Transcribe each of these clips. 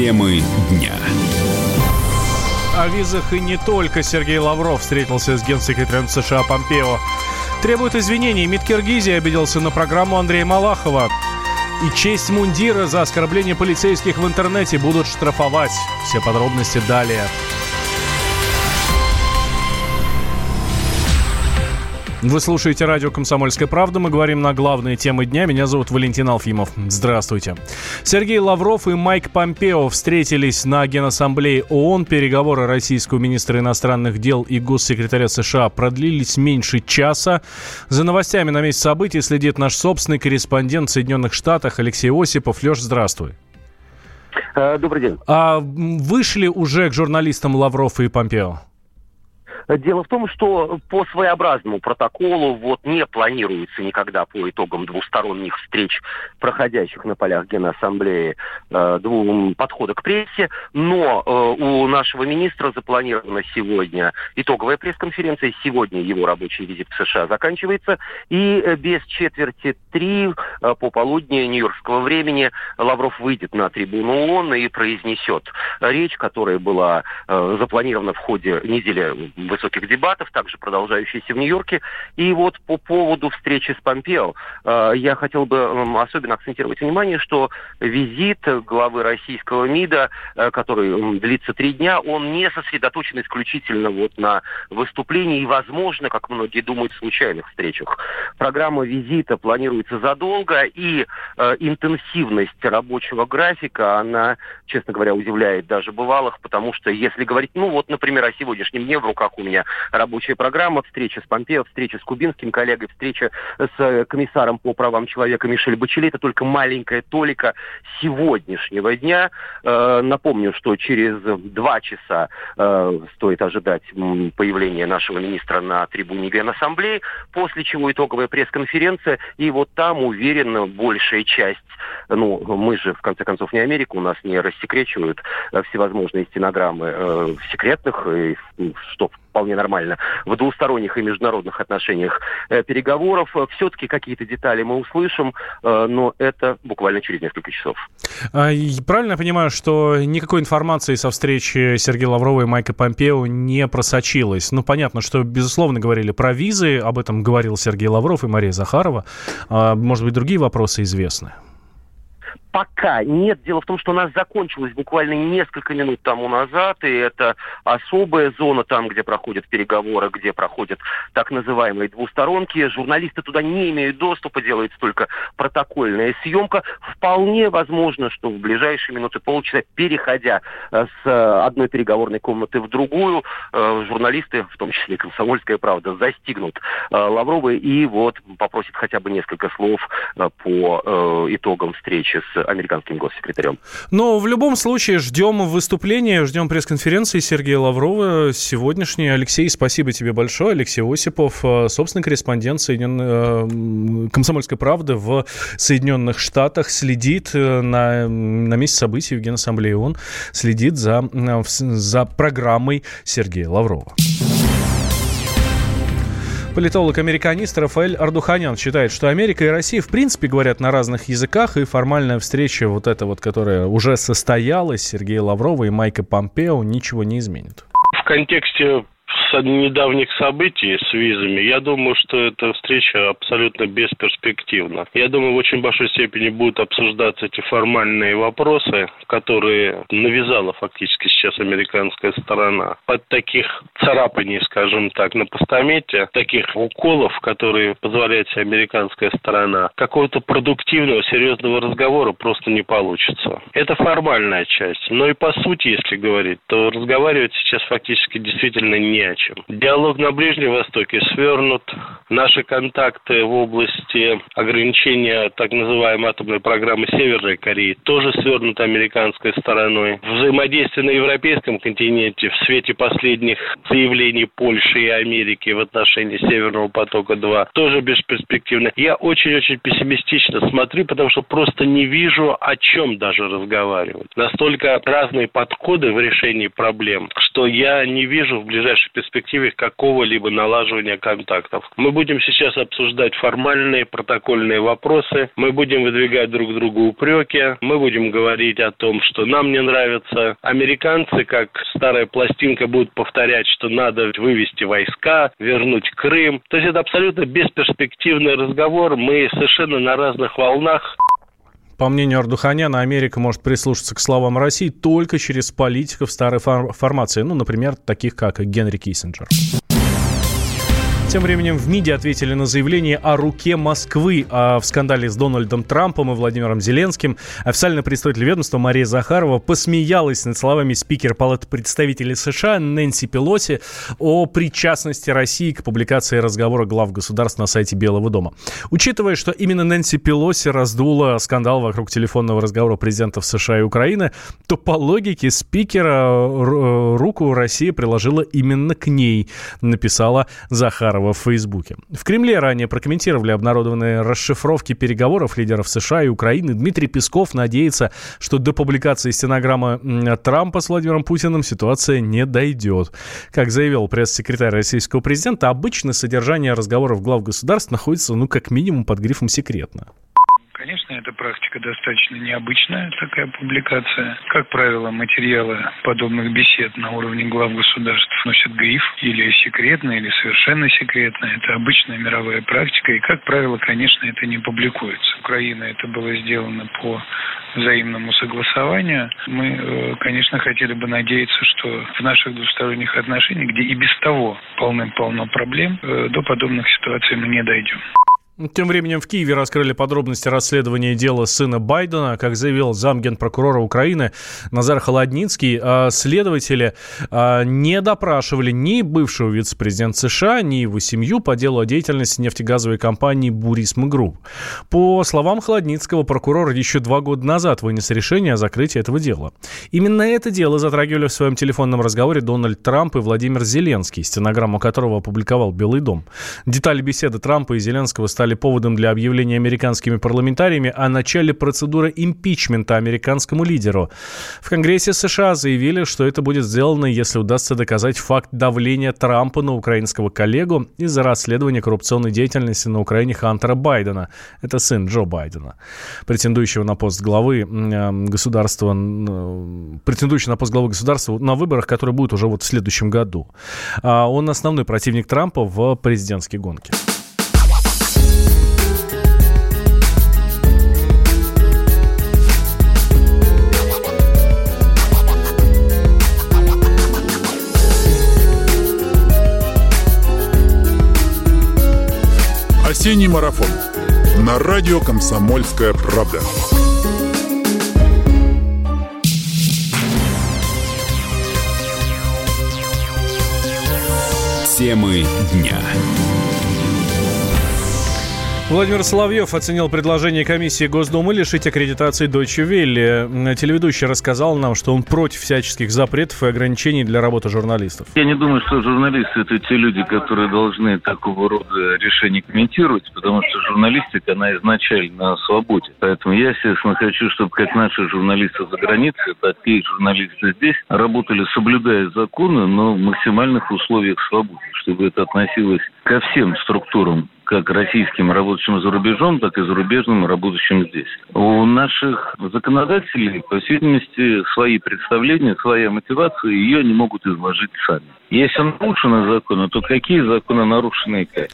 Темы дня. О визах и не только Сергей Лавров встретился с генсекретарем США Помпео. Требует извинений. МИД Киргизии обиделся на программу Андрея Малахова. И честь мундира за оскорбление полицейских в интернете будут штрафовать. Все подробности далее. Вы слушаете радио «Комсомольская правда». Мы говорим на главные темы дня. Меня зовут Валентин Алфимов. Здравствуйте. Сергей Лавров и Майк Помпео встретились на Генассамблее ООН. Переговоры российского министра иностранных дел и госсекретаря США продлились меньше часа. За новостями на месте событий следит наш собственный корреспондент в Соединенных Штатах Алексей Осипов. Леш, здравствуй. Э, добрый день. А вышли уже к журналистам Лавров и Помпео? Дело в том, что по своеобразному протоколу вот не планируется никогда по итогам двусторонних встреч, проходящих на полях Генассамблеи, э, подхода к прессе, но э, у нашего министра запланирована сегодня итоговая пресс-конференция, сегодня его рабочий визит в США заканчивается, и э, без четверти три э, пополудни нью-йоркского времени Лавров выйдет на трибуну ООН и произнесет речь, которая была э, запланирована в ходе недели высоких дебатов, также продолжающиеся в Нью-Йорке. И вот по поводу встречи с Помпео э, я хотел бы э, особенно акцентировать внимание, что визит главы российского МИДа, э, который длится три дня, он не сосредоточен исключительно вот на выступлении и, возможно, как многие думают, случайных встречах. Программа визита планируется задолго, и э, интенсивность рабочего графика, она, честно говоря, удивляет даже бывалых, потому что если говорить, ну вот, например, о сегодняшнем дне в руках у меня рабочая программа, встреча с Помпео, встреча с кубинским коллегой, встреча с э, комиссаром по правам человека Мишель Бачели. Это только маленькая толика сегодняшнего дня. Э, напомню, что через два часа э, стоит ожидать появления нашего министра на трибуне Генассамблеи, после чего итоговая пресс-конференция, и вот там, уверенно, большая часть, ну, мы же, в конце концов, не Америка, у нас не рассекречивают всевозможные стенограммы секретных, что вполне нормально, в двусторонних и международных отношениях э, переговоров. Все-таки какие-то детали мы услышим, э, но это буквально через несколько часов. А, правильно я понимаю, что никакой информации со встречи Сергея Лаврова и Майка Помпео не просочилось? Ну, понятно, что, безусловно, говорили про визы, об этом говорил Сергей Лавров и Мария Захарова. А, может быть, другие вопросы известны? Пока нет. Дело в том, что у нас закончилось буквально несколько минут тому назад, и это особая зона там, где проходят переговоры, где проходят так называемые двусторонки. Журналисты туда не имеют доступа, делается только протокольная съемка. Вполне возможно, что в ближайшие минуты полчаса, переходя э, с одной переговорной комнаты в другую, э, журналисты, в том числе «Комсомольская правда», застигнут э, Лаврова и вот попросят хотя бы несколько слов по итогам встречи с американским госсекретарем. Но в любом случае ждем выступления, ждем пресс-конференции Сергея Лаврова сегодняшней. Алексей, спасибо тебе большое. Алексей Осипов, э, собственный корреспондент Соединен... Э, Комсомольской правды в Соединенных Штатах, следит э, на, на месте событий в Генассамблее ООН, следит за, за программой Сергея Лаврова. Политолог-американист Рафаэль Ардуханян считает, что Америка и Россия в принципе говорят на разных языках, и формальная встреча вот эта вот, которая уже состоялась, Сергея Лаврова и Майка Помпео, ничего не изменит. В контексте с недавних событий с визами, я думаю, что эта встреча абсолютно бесперспективна. Я думаю, в очень большой степени будут обсуждаться эти формальные вопросы, которые навязала фактически сейчас американская сторона. Под таких царапаний, скажем так, на постамете, таких уколов, которые позволяет себе американская сторона, какого-то продуктивного, серьезного разговора просто не получится. Это формальная часть. Но и по сути, если говорить, то разговаривать сейчас фактически действительно не о чем. Диалог на Ближнем Востоке свернут. Наши контакты в области ограничения так называемой атомной программы Северной Кореи тоже свернуты американской стороной. Взаимодействие на европейском континенте в свете последних заявлений Польши и Америки в отношении Северного потока-2 тоже бесперспективно. Я очень-очень пессимистично смотрю, потому что просто не вижу, о чем даже разговаривать. Настолько разные подходы в решении проблем, что я не вижу в ближайшей перспективе какого-либо налаживания контактов. Мы будем сейчас обсуждать формальные протокольные вопросы, мы будем выдвигать друг другу упреки, мы будем говорить о том, что нам не нравится. Американцы, как старая пластинка, будут повторять, что надо вывести войска, вернуть Крым. То есть это абсолютно бесперспективный разговор. Мы совершенно на разных волнах. По мнению Ардуханяна, Америка может прислушаться к словам России только через политиков старой формации, ну, например, таких как Генри Киссинджер. Тем временем в МИДе ответили на заявление о руке Москвы а в скандале с Дональдом Трампом и Владимиром Зеленским. Официальный представитель ведомства Мария Захарова посмеялась над словами спикера Палаты представителей США Нэнси Пелоси о причастности России к публикации разговора глав государств на сайте Белого дома. Учитывая, что именно Нэнси Пелоси раздула скандал вокруг телефонного разговора президентов США и Украины, то по логике спикера руку Россия приложила именно к ней, написала Захарова в Фейсбуке. В Кремле ранее прокомментировали обнародованные расшифровки переговоров лидеров США и Украины. Дмитрий Песков надеется, что до публикации стенограммы Трампа с Владимиром Путиным ситуация не дойдет. Как заявил пресс-секретарь российского президента, обычно содержание разговоров глав государств находится, ну, как минимум, под грифом «секретно». Практика достаточно необычная, такая публикация. Как правило, материалы подобных бесед на уровне глав государств носят гриф или секретно, или совершенно секретно. Это обычная мировая практика, и, как правило, конечно, это не публикуется. Украина это было сделано по взаимному согласованию. Мы, э, конечно, хотели бы надеяться, что в наших двусторонних отношениях, где и без того полным-полно проблем, э, до подобных ситуаций мы не дойдем. Тем временем в Киеве раскрыли подробности расследования дела сына Байдена. Как заявил замгенпрокурора Украины Назар Холодницкий, а следователи а, не допрашивали ни бывшего вице-президента США, ни его семью по делу о деятельности нефтегазовой компании «Бурисма Групп». По словам Холодницкого, прокурор еще два года назад вынес решение о закрытии этого дела. Именно это дело затрагивали в своем телефонном разговоре Дональд Трамп и Владимир Зеленский, стенограмму которого опубликовал Белый дом. Детали беседы Трампа и Зеленского стали стали поводом для объявления американскими парламентариями о начале процедуры импичмента американскому лидеру. В Конгрессе США заявили, что это будет сделано, если удастся доказать факт давления Трампа на украинского коллегу из-за расследования коррупционной деятельности на Украине Хантера Байдена. Это сын Джо Байдена, претендующего на пост главы государства, претендующего на пост главы государства на выборах, которые будут уже вот в следующем году. А он основной противник Трампа в президентской гонке. Осенний марафон на радио «Комсомольская правда». Темы дня. Владимир Соловьев оценил предложение комиссии Госдумы лишить аккредитации Deutsche Welle. Телеведущий рассказал нам, что он против всяческих запретов и ограничений для работы журналистов. Я не думаю, что журналисты – это те люди, которые должны такого рода решения комментировать, потому что журналистика, она изначально на свободе. Поэтому я, естественно, хочу, чтобы как наши журналисты за границей, так и журналисты здесь работали, соблюдая законы, но в максимальных условиях свободы, чтобы это относилось ко всем структурам как российским работающим за рубежом, так и зарубежным работающим здесь. У наших законодателей, по всей видимости, свои представления, своя мотивация, ее они могут изложить сами. Если нарушены законы, то какие законы нарушены и как?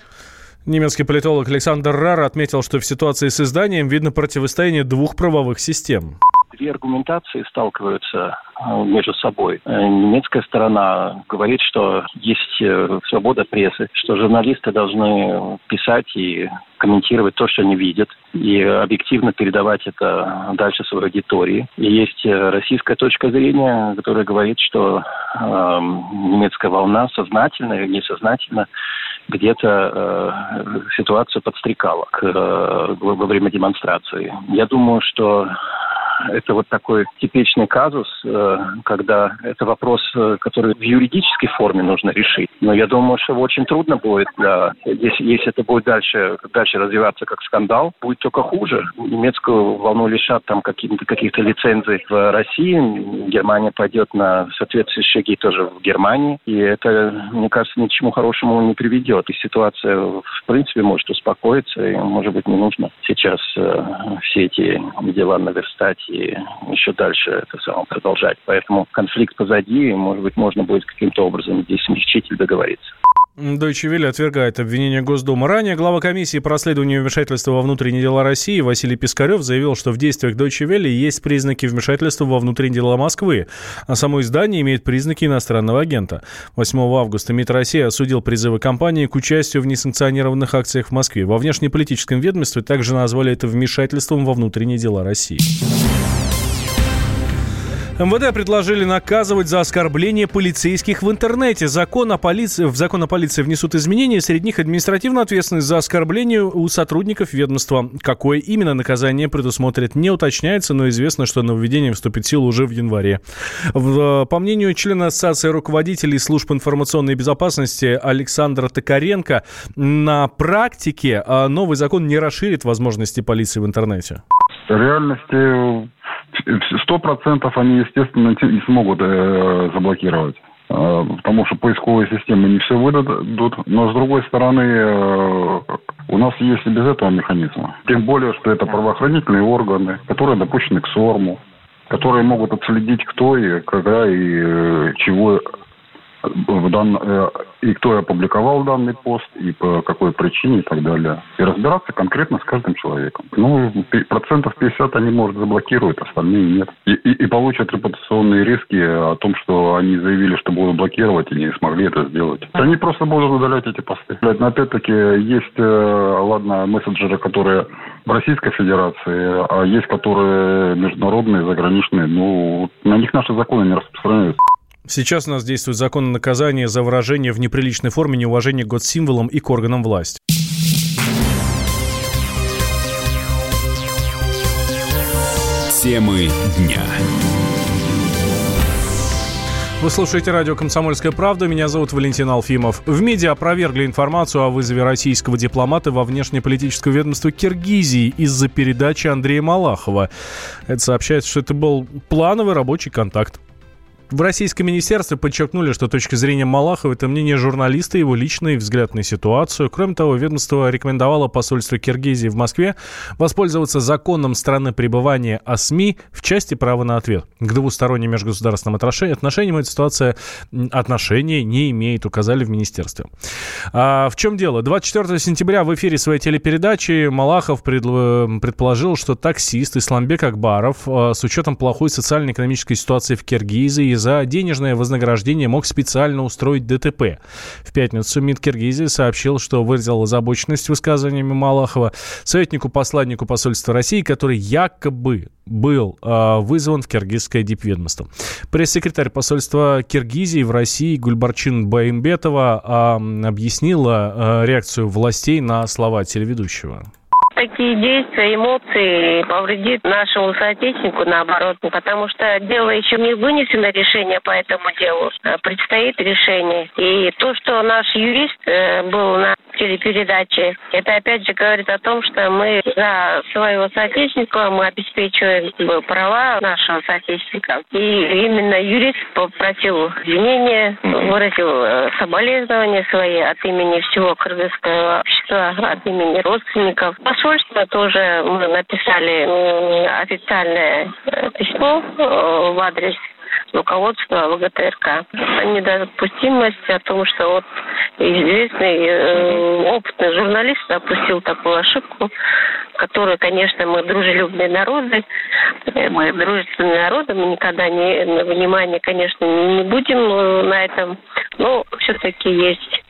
Немецкий политолог Александр Рар отметил, что в ситуации с изданием видно противостояние двух правовых систем две аргументации сталкиваются э, между собой. Э, немецкая сторона говорит, что есть э, свобода прессы, что журналисты должны писать и комментировать то, что они видят, и объективно передавать это дальше своей аудитории. И есть российская точка зрения, которая говорит, что э, немецкая волна сознательно или несознательно где-то э, ситуацию подстрекала к, э, во время демонстрации. Я думаю, что это вот такой типичный казус, э, когда это вопрос, э, который в юридической форме нужно решить. Но я думаю, что очень трудно будет, для, если, если это будет дальше, дальше развиваться как скандал, будет только хуже. Немецкую волну лишат там каких-то каких в России, Германия пойдет на соответствующие шаги тоже в Германии, и это, мне кажется, ни к чему хорошему не приведет. И ситуация, в принципе, может успокоиться, и, может быть, не нужно сейчас э, все эти дела наверстать и еще дальше это самое продолжать. Поэтому конфликт позади, и, может быть, можно будет каким-то образом здесь смягчить или договориться. Deutsche Welle отвергает обвинение Госдумы. Ранее глава комиссии по расследованию вмешательства во внутренние дела России Василий Пискарев заявил, что в действиях Deutsche Welle есть признаки вмешательства во внутренние дела Москвы, а само издание имеет признаки иностранного агента. 8 августа МИД России осудил призывы компании к участию в несанкционированных акциях в Москве. Во внешнеполитическом ведомстве также назвали это вмешательством во внутренние дела России. МВД предложили наказывать за оскорбление полицейских в интернете. Закон о полиции, в закон о полиции внесут изменения, среди них административную ответственность за оскорбление у сотрудников ведомства. Какое именно наказание предусмотрит, не уточняется, но известно, что нововведение вступит в силу уже в январе. В, по мнению члена Ассоциации руководителей служб информационной безопасности Александра Токаренко, на практике а, новый закон не расширит возможности полиции в интернете. Реальности сто процентов они, естественно, не смогут э, заблокировать. Э, потому что поисковые системы не все выдадут. Но, с другой стороны, э, у нас есть и без этого механизма. Тем более, что это правоохранительные органы, которые допущены к СОРМу, которые могут отследить, кто и когда и чего в дан... Э, и кто опубликовал данный пост, и по какой причине и так далее. И разбираться конкретно с каждым человеком. Ну, процентов 50 они, может, заблокируют, остальные нет. И, и, и получат репутационные риски о том, что они заявили, что будут блокировать, и не смогли это сделать. Они просто будут удалять эти посты. Но опять-таки есть, э, ладно, мессенджеры, которые в Российской Федерации, а есть которые международные, заграничные. Ну, на них наши законы не распространяются. Сейчас у нас действует закон о наказании за выражение в неприличной форме неуважения к госсимволам и к органам власти. Темы дня. Вы слушаете радио «Комсомольская правда». Меня зовут Валентин Алфимов. В медиа опровергли информацию о вызове российского дипломата во внешнеполитическое ведомство Киргизии из-за передачи Андрея Малахова. Это сообщается, что это был плановый рабочий контакт. В российском министерстве подчеркнули, что точка зрения Малахова – это мнение журналиста, его личный взгляд на ситуацию. Кроме того, ведомство рекомендовало посольству Киргизии в Москве воспользоваться законом страны пребывания о СМИ в части права на ответ. К двусторонним межгосударственным отношениям эта ситуация отношения не имеет, указали в министерстве. А в чем дело? 24 сентября в эфире своей телепередачи Малахов предположил, что таксист Исламбек Акбаров а, с учетом плохой социально-экономической ситуации в Киргизии за денежное вознаграждение мог специально устроить ДТП. В пятницу МИД Киргизии сообщил, что выразил озабоченность высказываниями Малахова советнику-посланнику посольства России, который якобы был э, вызван в киргизское дипведомство. Пресс-секретарь посольства Киргизии в России Гульбарчин Баимбетова э, объяснила э, реакцию властей на слова телеведущего такие действия, эмоции повредит нашему соотечественнику, наоборот, потому что дело еще не вынесено решение по этому делу, а предстоит решение. И то, что наш юрист э, был на телепередаче, это опять же говорит о том, что мы за своего соотечественника, мы обеспечиваем права нашего соотечественника. И именно юрист попросил извинения, выразил э, соболезнования свои от имени всего кыргызского общества, от имени родственников. Посольства тоже мы написали официальное э, письмо э, в адрес руководства ВГТРК о недопустимости, о том, что вот известный э, опытный журналист допустил такую ошибку, которую, конечно, мы дружелюбные народы, мы дружественные народы, мы никогда не на внимание, конечно, не будем на этом, но все-таки есть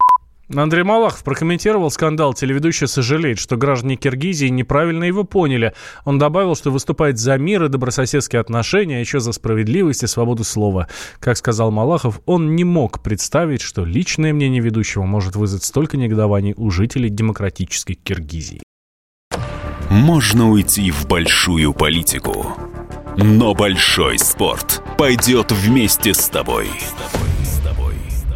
Андрей Малахов прокомментировал скандал. Телеведущий сожалеет, что граждане Киргизии неправильно его поняли. Он добавил, что выступает за мир и добрососедские отношения, а еще за справедливость и свободу слова. Как сказал Малахов, он не мог представить, что личное мнение ведущего может вызвать столько негодований у жителей демократической Киргизии. Можно уйти в большую политику, Но большой спорт пойдет вместе с тобой.